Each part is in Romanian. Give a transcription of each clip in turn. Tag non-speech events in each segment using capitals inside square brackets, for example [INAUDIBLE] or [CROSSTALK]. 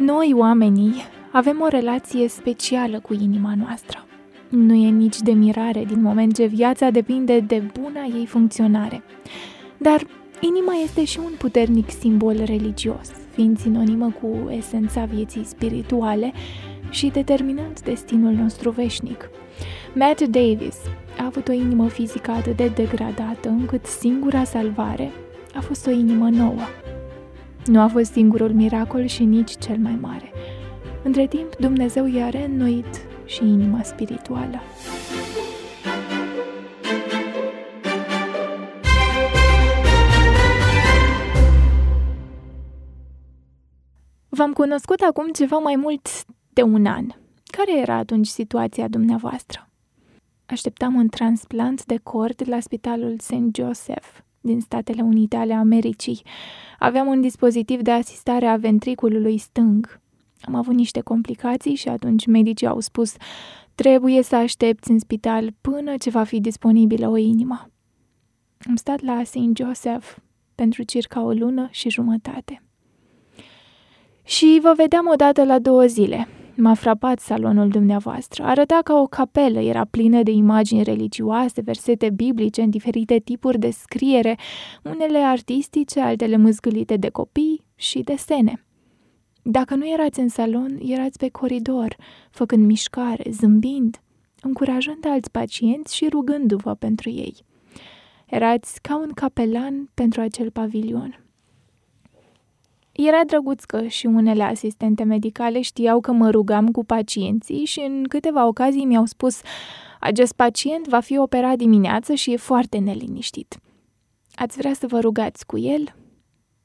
Noi, oamenii, avem o relație specială cu inima noastră. Nu e nici de mirare din moment ce viața depinde de buna ei funcționare. Dar inima este și un puternic simbol religios, fiind sinonimă cu esența vieții spirituale și determinând destinul nostru veșnic. Matt Davis a avut o inimă fizică atât de degradată încât singura salvare a fost o inimă nouă. Nu a fost singurul miracol și nici cel mai mare. Între timp, Dumnezeu i-a reînnoit și inima spirituală. V-am cunoscut acum ceva mai mult de un an. Care era atunci situația dumneavoastră? Așteptam un transplant de cord la spitalul St. Joseph din Statele Unite ale Americii. Aveam un dispozitiv de asistare a ventriculului stâng. Am avut niște complicații și atunci medicii au spus trebuie să aștepți în spital până ce va fi disponibilă o inimă. Am stat la St. Joseph pentru circa o lună și jumătate. Și vă vedeam odată la două zile. M-a frapat salonul dumneavoastră. Arăta ca o capelă, era plină de imagini religioase, versete biblice în diferite tipuri de scriere, unele artistice, altele mâzgâlite de copii și desene. Dacă nu erați în salon, erați pe coridor, făcând mișcare, zâmbind, încurajând alți pacienți și rugându-vă pentru ei. Erați ca un capelan pentru acel pavilion. Era drăguț că și unele asistente medicale știau că mă rugam cu pacienții și în câteva ocazii mi-au spus acest pacient va fi operat dimineață și e foarte neliniștit. Ați vrea să vă rugați cu el?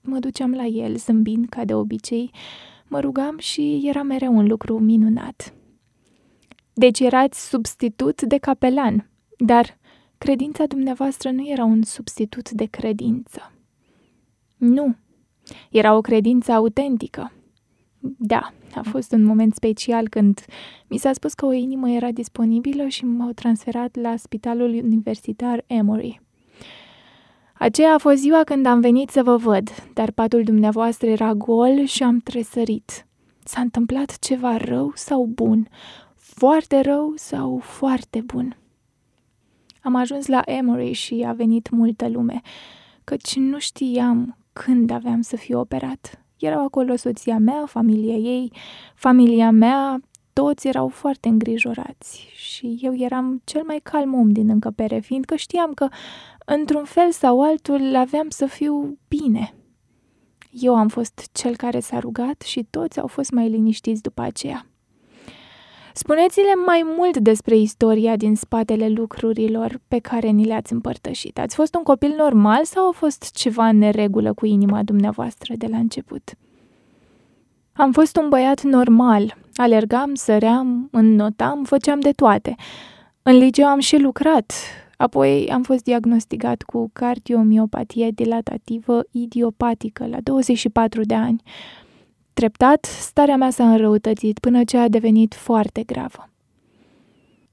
Mă duceam la el, zâmbind ca de obicei, mă rugam și era mereu un lucru minunat. Deci erați substitut de capelan, dar credința dumneavoastră nu era un substitut de credință. Nu, era o credință autentică. Da, a fost un moment special când mi s-a spus că o inimă era disponibilă și m-au transferat la spitalul universitar Emory. Aceea a fost ziua când am venit să vă văd, dar patul dumneavoastră era gol și am tresărit. S-a întâmplat ceva rău sau bun? Foarte rău sau foarte bun? Am ajuns la Emory și a venit multă lume, căci nu știam când aveam să fiu operat. Erau acolo soția mea, familia ei, familia mea, toți erau foarte îngrijorați și eu eram cel mai calm om din încăpere, fiindcă știam că, într-un fel sau altul, aveam să fiu bine. Eu am fost cel care s-a rugat și toți au fost mai liniștiți după aceea. Spuneți-le mai mult despre istoria din spatele lucrurilor pe care ni le-ați împărtășit. Ați fost un copil normal sau a fost ceva în neregulă cu inima dumneavoastră de la început? Am fost un băiat normal. Alergam, săream, înnotam, făceam de toate. În liceu am și lucrat. Apoi am fost diagnosticat cu cardiomiopatie dilatativă idiopatică la 24 de ani. Treptat, starea mea s-a înrăutățit până ce a devenit foarte gravă.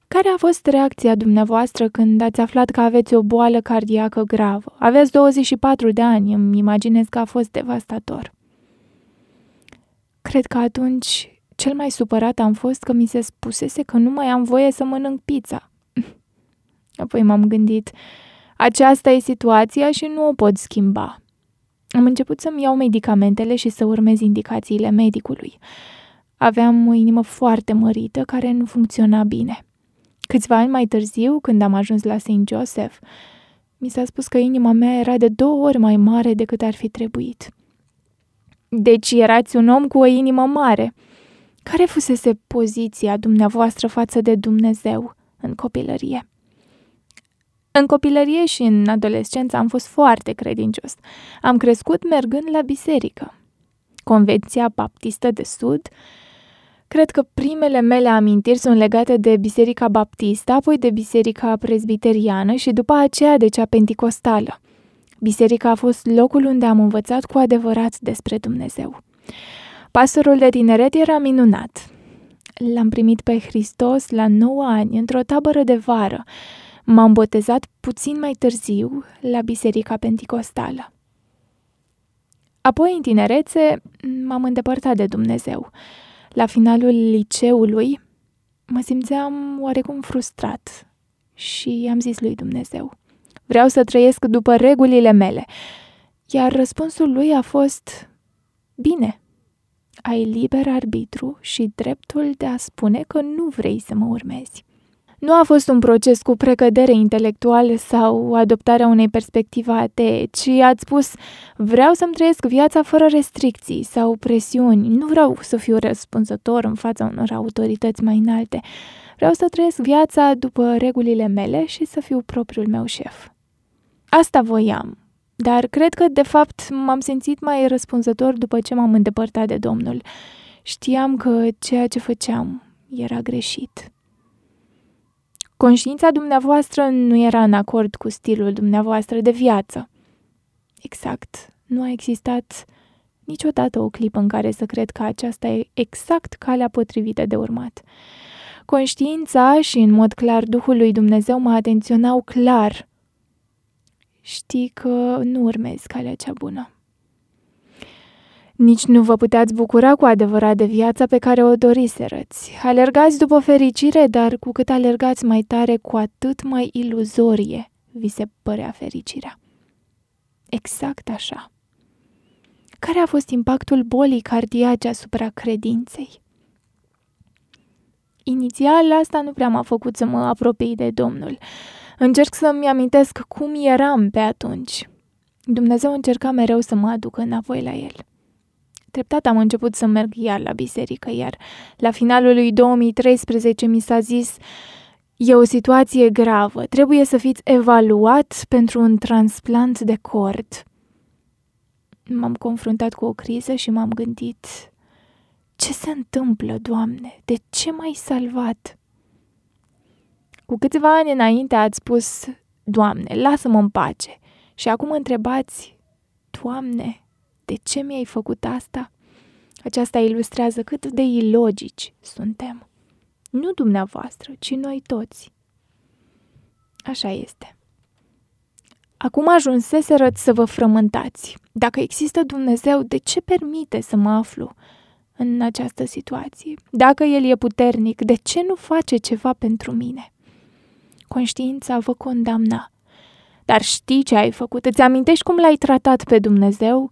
Care a fost reacția dumneavoastră când ați aflat că aveți o boală cardiacă gravă? Aveți 24 de ani, îmi imaginez că a fost devastator. Cred că atunci cel mai supărat am fost că mi se spusese că nu mai am voie să mănânc pizza. [LAUGHS] Apoi m-am gândit, aceasta e situația și nu o pot schimba. Am început să-mi iau medicamentele și să urmez indicațiile medicului. Aveam o inimă foarte mărită care nu funcționa bine. Câțiva ani mai târziu, când am ajuns la St. Joseph, mi s-a spus că inima mea era de două ori mai mare decât ar fi trebuit. Deci erați un om cu o inimă mare. Care fusese poziția dumneavoastră față de Dumnezeu în copilărie? În copilărie și în adolescență am fost foarte credincios. Am crescut mergând la biserică. Convenția Baptistă de Sud. Cred că primele mele amintiri sunt legate de Biserica Baptistă, apoi de Biserica Presbiteriană și după aceea de cea Penticostală. Biserica a fost locul unde am învățat cu adevărat despre Dumnezeu. Pastorul de tineret era minunat. L-am primit pe Hristos la 9 ani, într-o tabără de vară, M-am botezat puțin mai târziu la Biserica Penticostală. Apoi, în tinerețe, m-am îndepărtat de Dumnezeu. La finalul liceului, mă simțeam oarecum frustrat și am zis lui Dumnezeu, vreau să trăiesc după regulile mele. Iar răspunsul lui a fost, bine, ai liber arbitru și dreptul de a spune că nu vrei să mă urmezi. Nu a fost un proces cu precădere intelectuală sau adoptarea unei perspective atee, ci ați spus, vreau să-mi trăiesc viața fără restricții sau presiuni, nu vreau să fiu răspunzător în fața unor autorități mai înalte, vreau să trăiesc viața după regulile mele și să fiu propriul meu șef. Asta voiam, dar cred că, de fapt, m-am simțit mai răspunzător după ce m-am îndepărtat de Domnul. Știam că ceea ce făceam era greșit. Conștiința dumneavoastră nu era în acord cu stilul dumneavoastră de viață. Exact. Nu a existat niciodată o clipă în care să cred că aceasta e exact calea potrivită de urmat. Conștiința și, în mod clar, Duhul lui Dumnezeu mă atenționau clar. Știi că nu urmezi calea cea bună. Nici nu vă puteați bucura cu adevărat de viața pe care o doriserăți. Alergați după fericire, dar cu cât alergați mai tare, cu atât mai iluzorie vi se părea fericirea. Exact așa. Care a fost impactul bolii cardiace asupra credinței? Inițial, asta nu prea m-a făcut să mă apropii de Domnul. Încerc să-mi amintesc cum eram pe atunci. Dumnezeu încerca mereu să mă aducă înapoi la El. Treptat am început să merg iar la biserică, iar la finalul lui 2013 mi s-a zis E o situație gravă, trebuie să fiți evaluat pentru un transplant de cord. M-am confruntat cu o criză și m-am gândit Ce se întâmplă, Doamne? De ce m-ai salvat? Cu câțiva ani înainte ați spus Doamne, lasă-mă în pace. Și acum întrebați Doamne, de ce mi-ai făcut asta? Aceasta ilustrează cât de ilogici suntem. Nu dumneavoastră, ci noi toți. Așa este. Acum ajunseseră să vă frământați. Dacă există Dumnezeu, de ce permite să mă aflu în această situație? Dacă El e puternic, de ce nu face ceva pentru mine? Conștiința vă condamna. Dar știi ce ai făcut? Îți amintești cum l-ai tratat pe Dumnezeu?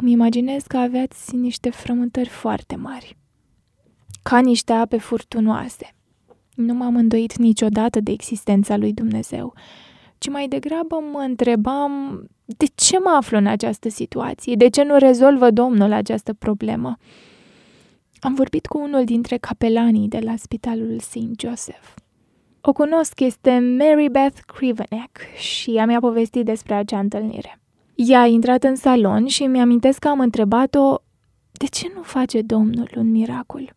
Îmi imaginez că aveați niște frământări foarte mari, ca niște ape furtunoase. Nu m-am îndoit niciodată de existența lui Dumnezeu, ci mai degrabă mă întrebam de ce mă aflu în această situație, de ce nu rezolvă Domnul această problemă. Am vorbit cu unul dintre capelanii de la spitalul St. Joseph. O cunosc, este Mary Beth Krivenek și ea mi-a povestit despre acea întâlnire. Ea a intrat în salon și mi-amintesc că am întrebat-o de ce nu face Domnul un miracol?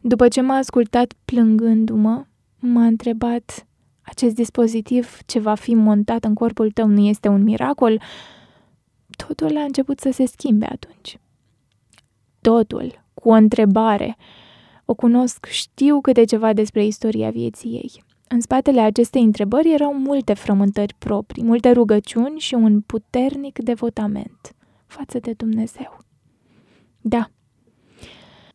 După ce m-a ascultat plângându-mă, m-a întrebat acest dispozitiv ce va fi montat în corpul tău nu este un miracol? Totul a început să se schimbe atunci. Totul, cu o întrebare. O cunosc, știu câte ceva despre istoria vieții ei. În spatele acestei întrebări erau multe frământări proprii, multe rugăciuni și un puternic devotament față de Dumnezeu. Da,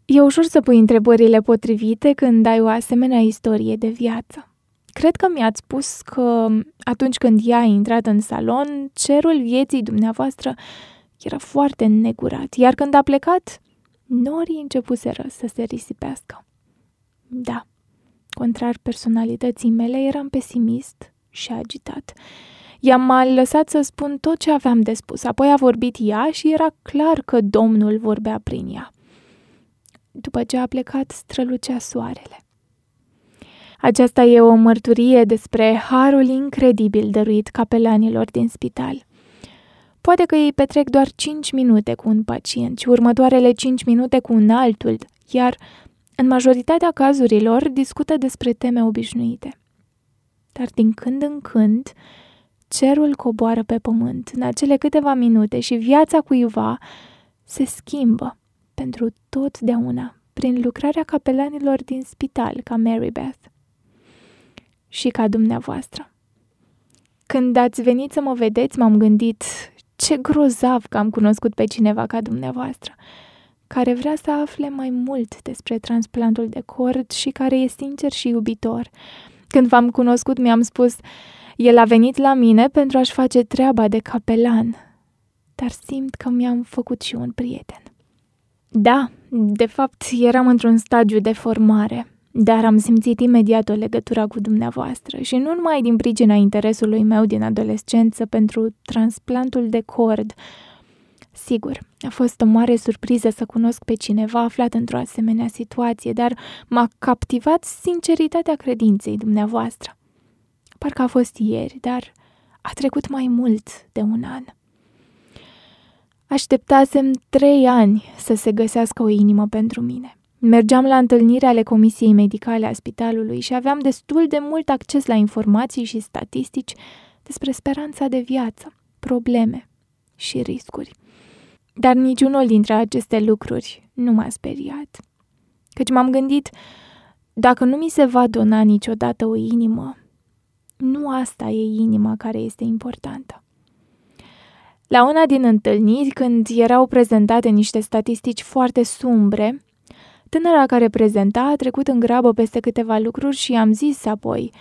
e ușor să pui întrebările potrivite când ai o asemenea istorie de viață. Cred că mi-ați spus că atunci când ea a intrat în salon, cerul vieții dumneavoastră era foarte negurat, iar când a plecat, norii începuseră să se risipească. Da, Contrar personalității mele, eram pesimist și agitat. Ea m-a lăsat să spun tot ce aveam de spus, apoi a vorbit ea și era clar că Domnul vorbea prin ea. După ce a plecat, strălucea soarele. Aceasta e o mărturie despre harul incredibil dăruit capelanilor din spital. Poate că ei petrec doar 5 minute cu un pacient și următoarele 5 minute cu un altul, iar în majoritatea cazurilor discută despre teme obișnuite. Dar din când în când, cerul coboară pe pământ în acele câteva minute și viața cuiva se schimbă pentru totdeauna prin lucrarea capelanilor din spital ca Mary Beth și ca dumneavoastră. Când ați venit să mă vedeți, m-am gândit ce grozav că am cunoscut pe cineva ca dumneavoastră, care vrea să afle mai mult despre transplantul de cord și care e sincer și iubitor. Când v-am cunoscut, mi-am spus, el a venit la mine pentru a-și face treaba de capelan, dar simt că mi-am făcut și un prieten. Da, de fapt, eram într-un stagiu de formare, dar am simțit imediat o legătură cu dumneavoastră și nu numai din pricina interesului meu din adolescență pentru transplantul de cord. Sigur, a fost o mare surpriză să cunosc pe cineva aflat într-o asemenea situație, dar m-a captivat sinceritatea credinței dumneavoastră. Parcă a fost ieri, dar a trecut mai mult de un an. Așteptasem trei ani să se găsească o inimă pentru mine. Mergeam la întâlniri ale Comisiei Medicale a spitalului și aveam destul de mult acces la informații și statistici despre speranța de viață, probleme și riscuri. Dar niciunul dintre aceste lucruri nu m-a speriat. Căci m-am gândit, dacă nu mi se va dona niciodată o inimă, nu asta e inima care este importantă. La una din întâlniri, când erau prezentate niște statistici foarte sumbre, tânăra care prezenta a trecut în grabă peste câteva lucruri și am zis apoi,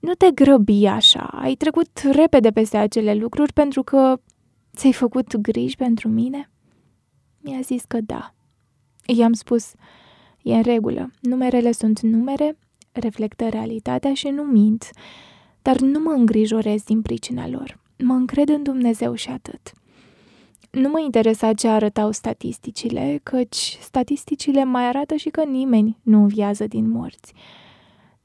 nu te grăbi așa, ai trecut repede peste acele lucruri pentru că ți-ai făcut griji pentru mine? Mi-a zis că da. I-am spus, e în regulă, numerele sunt numere, reflectă realitatea și nu mint, dar nu mă îngrijorez din pricina lor. Mă încred în Dumnezeu și atât. Nu mă interesa ce arătau statisticile, căci statisticile mai arată și că nimeni nu înviază din morți.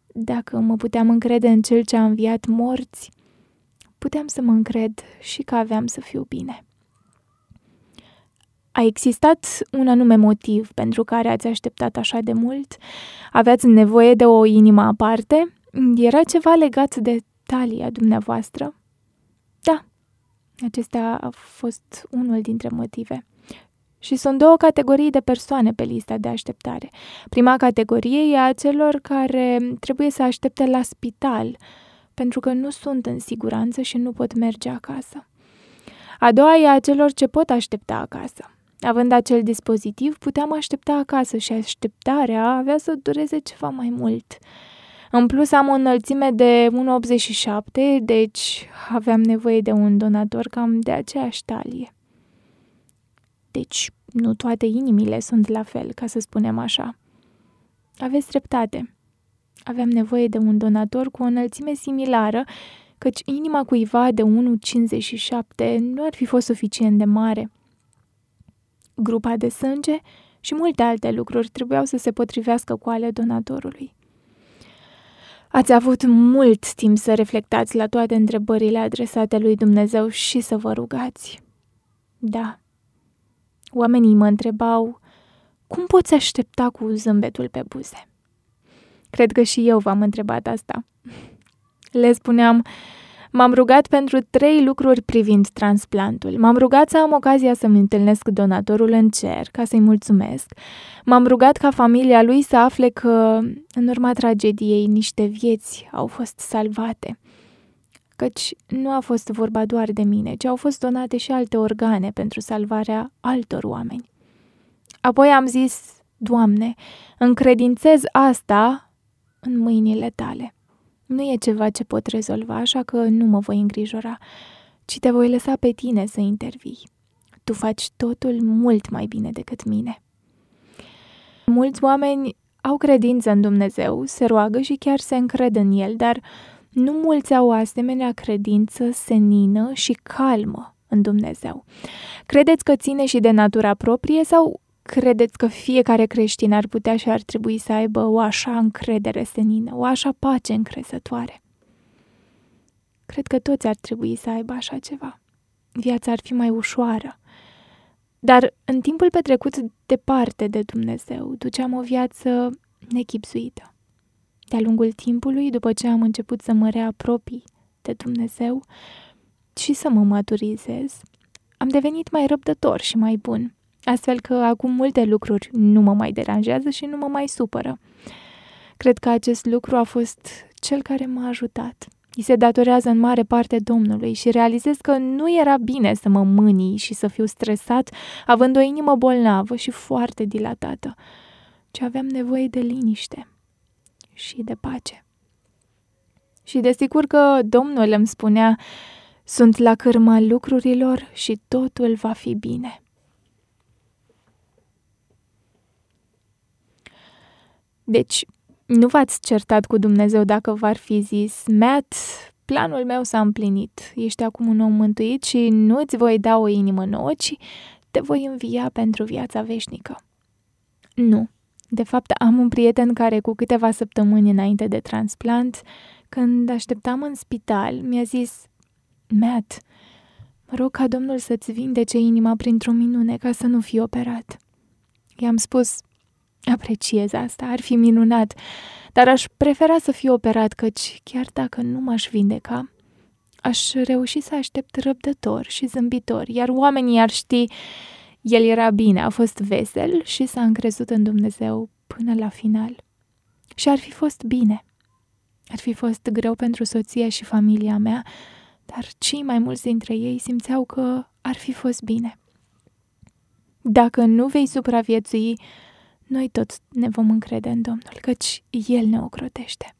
Dacă mă puteam încrede în cel ce a înviat morți, puteam să mă încred și că aveam să fiu bine. A existat un anume motiv pentru care ați așteptat așa de mult? Aveați nevoie de o inimă aparte? Era ceva legat de talia dumneavoastră? Da, acesta a fost unul dintre motive. Și sunt două categorii de persoane pe lista de așteptare. Prima categorie e a celor care trebuie să aștepte la spital, pentru că nu sunt în siguranță și nu pot merge acasă. A doua e a celor ce pot aștepta acasă. Având acel dispozitiv, puteam aștepta acasă și așteptarea avea să dureze ceva mai mult. În plus am o înălțime de 1,87, deci aveam nevoie de un donator cam de aceeași talie. Deci nu toate inimile sunt la fel, ca să spunem așa. Aveți dreptate. Aveam nevoie de un donator cu o înălțime similară, căci inima cuiva de 1,57 nu ar fi fost suficient de mare. Grupa de sânge și multe alte lucruri trebuiau să se potrivească cu ale donatorului. Ați avut mult timp să reflectați la toate întrebările adresate lui Dumnezeu și să vă rugați. Da. Oamenii mă întrebau, cum poți aștepta cu zâmbetul pe buze? Cred că și eu v-am întrebat asta. Le spuneam, M-am rugat pentru trei lucruri privind transplantul. M-am rugat să am ocazia să-mi întâlnesc donatorul în cer, ca să-i mulțumesc. M-am rugat ca familia lui să afle că, în urma tragediei, niște vieți au fost salvate. Căci nu a fost vorba doar de mine, ci au fost donate și alte organe pentru salvarea altor oameni. Apoi am zis, Doamne, încredințez asta în mâinile tale. Nu e ceva ce pot rezolva, așa că nu mă voi îngrijora, ci te voi lăsa pe tine să intervii. Tu faci totul mult mai bine decât mine. Mulți oameni au credință în Dumnezeu, se roagă și chiar se încred în El, dar nu mulți au o asemenea credință senină și calmă în Dumnezeu. Credeți că ține și de natura proprie sau credeți că fiecare creștin ar putea și ar trebui să aibă o așa încredere senină, o așa pace încrezătoare? Cred că toți ar trebui să aibă așa ceva. Viața ar fi mai ușoară. Dar în timpul petrecut departe de Dumnezeu, duceam o viață nechipzuită. De-a lungul timpului, după ce am început să mă reapropii de Dumnezeu și să mă maturizez, am devenit mai răbdător și mai bun – Astfel că acum multe lucruri nu mă mai deranjează și nu mă mai supără. Cred că acest lucru a fost cel care m-a ajutat. îi se datorează în mare parte Domnului și realizez că nu era bine să mă mânii și să fiu stresat, având o inimă bolnavă și foarte dilatată, ci aveam nevoie de liniște și de pace. Și desigur că Domnul îmi spunea, sunt la cârma lucrurilor și totul va fi bine. Deci, nu v-ați certat cu Dumnezeu dacă v-ar fi zis, Matt, planul meu s-a împlinit, ești acum un om mântuit și nu îți voi da o inimă nouă, ci te voi învia pentru viața veșnică. Nu. De fapt, am un prieten care cu câteva săptămâni înainte de transplant, când așteptam în spital, mi-a zis, Matt, mă rog ca Domnul să-ți vindece inima printr-o minune ca să nu fii operat. I-am spus, Apreciez asta, ar fi minunat, dar aș prefera să fiu operat, căci chiar dacă nu m-aș vindeca, aș reuși să aștept răbdător și zâmbitor, iar oamenii ar ști, el era bine, a fost vesel și s-a încrezut în Dumnezeu până la final. Și ar fi fost bine. Ar fi fost greu pentru soția și familia mea, dar cei mai mulți dintre ei simțeau că ar fi fost bine. Dacă nu vei supraviețui, noi toți ne vom încrede în Domnul, căci El ne ocrotește.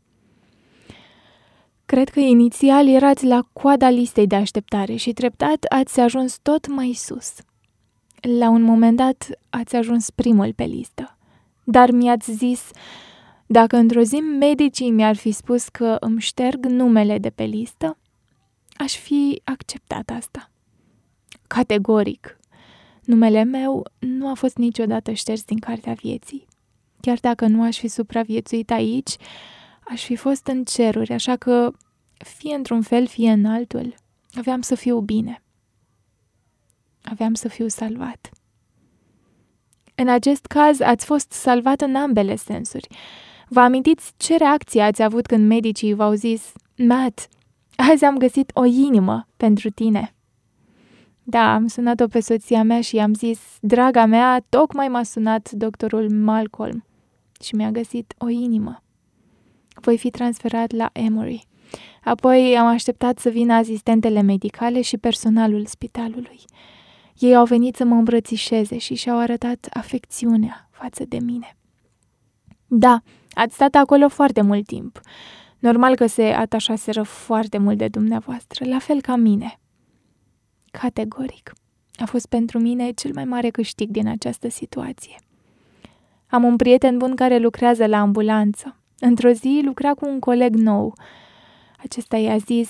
Cred că inițial erați la coada listei de așteptare și treptat ați ajuns tot mai sus. La un moment dat ați ajuns primul pe listă. Dar mi-ați zis, dacă într-o zi medicii mi-ar fi spus că îmi șterg numele de pe listă, aș fi acceptat asta. Categoric, Numele meu nu a fost niciodată șters din cartea vieții. Chiar dacă nu aș fi supraviețuit aici, aș fi fost în ceruri, așa că, fie într-un fel, fie în altul, aveam să fiu bine. Aveam să fiu salvat. În acest caz, ați fost salvat în ambele sensuri. Vă amintiți ce reacție ați avut când medicii v-au zis, Matt, azi am găsit o inimă pentru tine. Da, am sunat-o pe soția mea și i-am zis, draga mea, tocmai m-a sunat doctorul Malcolm și mi-a găsit o inimă. Voi fi transferat la Emory. Apoi am așteptat să vină asistentele medicale și personalul spitalului. Ei au venit să mă îmbrățișeze și și-au arătat afecțiunea față de mine. Da, ați stat acolo foarte mult timp. Normal că se atașaseră foarte mult de dumneavoastră, la fel ca mine. Categoric. A fost pentru mine cel mai mare câștig din această situație. Am un prieten bun care lucrează la ambulanță. Într-o zi lucra cu un coleg nou. Acesta i-a zis,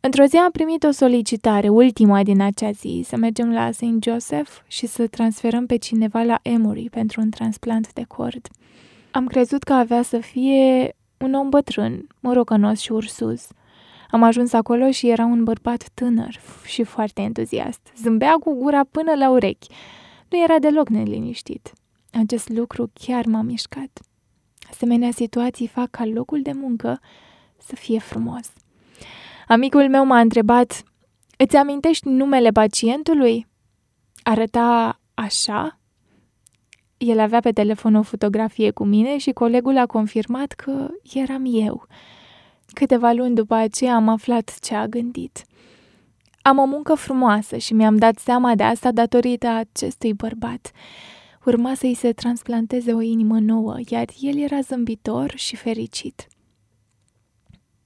într-o zi am primit o solicitare, ultima din acea zi, să mergem la St. Joseph și să transferăm pe cineva la Emory pentru un transplant de cord. Am crezut că avea să fie un om bătrân, morocănos și ursuz. Am ajuns acolo și era un bărbat tânăr și foarte entuziast. Zâmbea cu gura până la urechi. Nu era deloc neliniștit. Acest lucru chiar m-a mișcat. Asemenea situații fac ca locul de muncă să fie frumos. Amicul meu m-a întrebat, îți amintești numele pacientului? Arăta așa? El avea pe telefon o fotografie cu mine și colegul a confirmat că eram eu. Câteva luni după aceea am aflat ce a gândit. Am o muncă frumoasă și mi-am dat seama de asta datorită acestui bărbat. Urma să-i se transplanteze o inimă nouă, iar el era zâmbitor și fericit.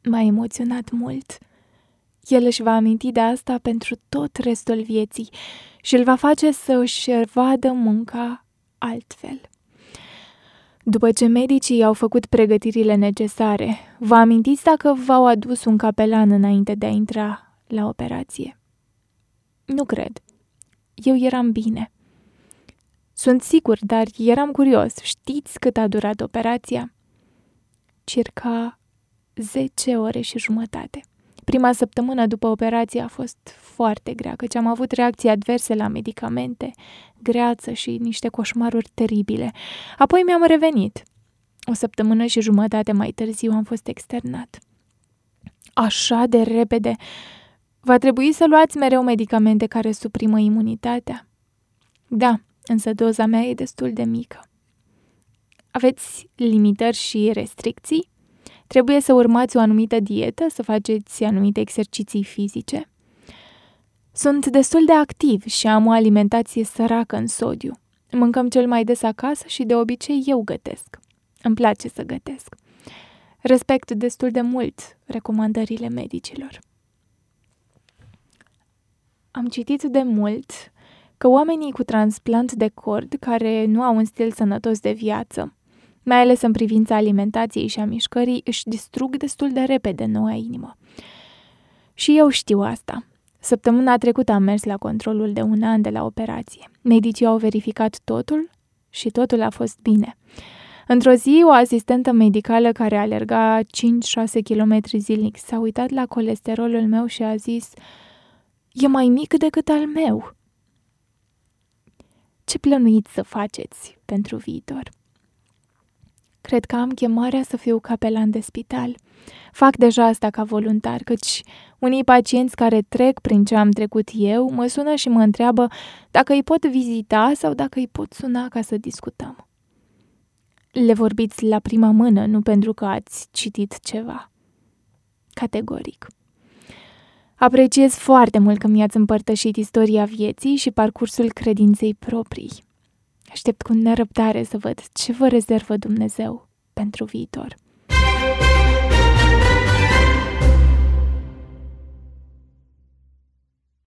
M-a emoționat mult. El își va aminti de asta pentru tot restul vieții și îl va face să își vadă munca altfel. După ce medicii au făcut pregătirile necesare, vă amintiți dacă v-au adus un capelan înainte de a intra la operație? Nu cred. Eu eram bine. Sunt sigur, dar eram curios. Știți cât a durat operația? Circa 10 ore și jumătate. Prima săptămână după operație a fost foarte grea, căci am avut reacții adverse la medicamente, greață și niște coșmaruri teribile. Apoi mi-am revenit. O săptămână și jumătate mai târziu am fost externat. Așa de repede! Va trebui să luați mereu medicamente care suprimă imunitatea? Da, însă doza mea e destul de mică. Aveți limitări și restricții? Trebuie să urmați o anumită dietă, să faceți anumite exerciții fizice. Sunt destul de activ și am o alimentație săracă în sodiu. Mâncăm cel mai des acasă și de obicei eu gătesc. Îmi place să gătesc. Respect destul de mult recomandările medicilor. Am citit de mult că oamenii cu transplant de cord, care nu au un stil sănătos de viață, mai ales în privința alimentației și a mișcării, își distrug destul de repede noua inimă. Și eu știu asta. Săptămâna trecută am mers la controlul de un an de la operație. Medicii au verificat totul și totul a fost bine. Într-o zi, o asistentă medicală care alerga 5-6 km zilnic s-a uitat la colesterolul meu și a zis E mai mic decât al meu. Ce plănuiți să faceți pentru viitor? Cred că am chemarea să fiu capelan de spital. Fac deja asta ca voluntar, căci unii pacienți care trec prin ce am trecut eu mă sună și mă întreabă dacă îi pot vizita sau dacă îi pot suna ca să discutăm. Le vorbiți la prima mână, nu pentru că ați citit ceva. Categoric. Apreciez foarte mult că mi-ați împărtășit istoria vieții și parcursul credinței proprii. Aștept cu nerăbdare să văd ce vă rezervă Dumnezeu pentru viitor.